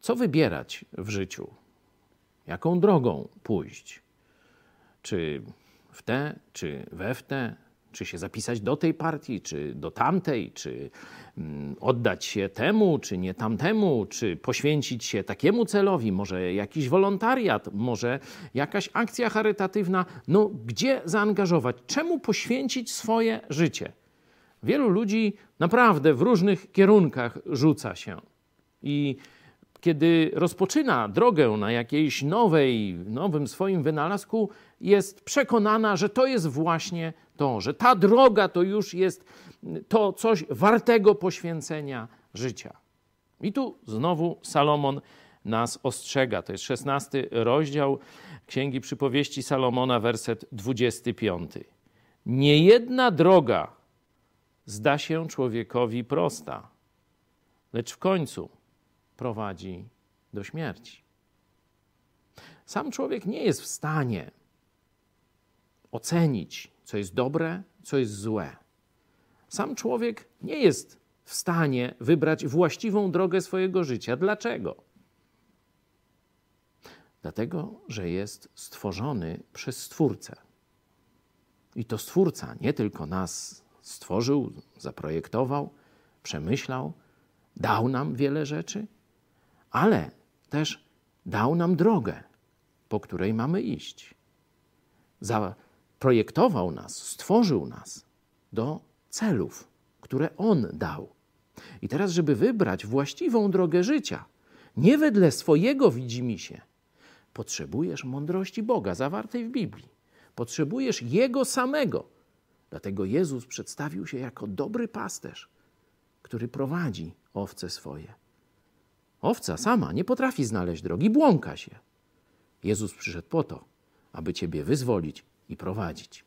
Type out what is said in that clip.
Co wybierać w życiu? Jaką drogą pójść? Czy w te, czy we w te? Czy się zapisać do tej partii, czy do tamtej, czy mm, oddać się temu, czy nie tamtemu, czy poświęcić się takiemu celowi, może jakiś wolontariat, może jakaś akcja charytatywna. No, gdzie zaangażować? Czemu poświęcić swoje życie? Wielu ludzi naprawdę w różnych kierunkach rzuca się. I kiedy rozpoczyna drogę na jakiejś nowej, nowym swoim wynalazku, jest przekonana, że to jest właśnie to, że ta droga to już jest to coś wartego poświęcenia życia. I tu znowu Salomon nas ostrzega. To jest szesnasty rozdział Księgi Przypowieści Salomona, werset 25. Niejedna droga zda się człowiekowi prosta, lecz w końcu prowadzi do śmierci. Sam człowiek nie jest w stanie ocenić, co jest dobre, co jest złe. Sam człowiek nie jest w stanie wybrać właściwą drogę swojego życia. Dlaczego? Dlatego, że jest stworzony przez Stwórcę. I to Stwórca nie tylko nas stworzył, zaprojektował, przemyślał, dał nam wiele rzeczy, ale też dał nam drogę, po której mamy iść. Zaprojektował nas, stworzył nas do celów, które On dał. I teraz, żeby wybrać właściwą drogę życia, nie wedle swojego widzimisię, potrzebujesz mądrości Boga zawartej w Biblii. Potrzebujesz Jego samego. Dlatego Jezus przedstawił się jako dobry pasterz, który prowadzi owce swoje. Owca sama nie potrafi znaleźć drogi, błąka się. Jezus przyszedł po to, aby Ciebie wyzwolić i prowadzić.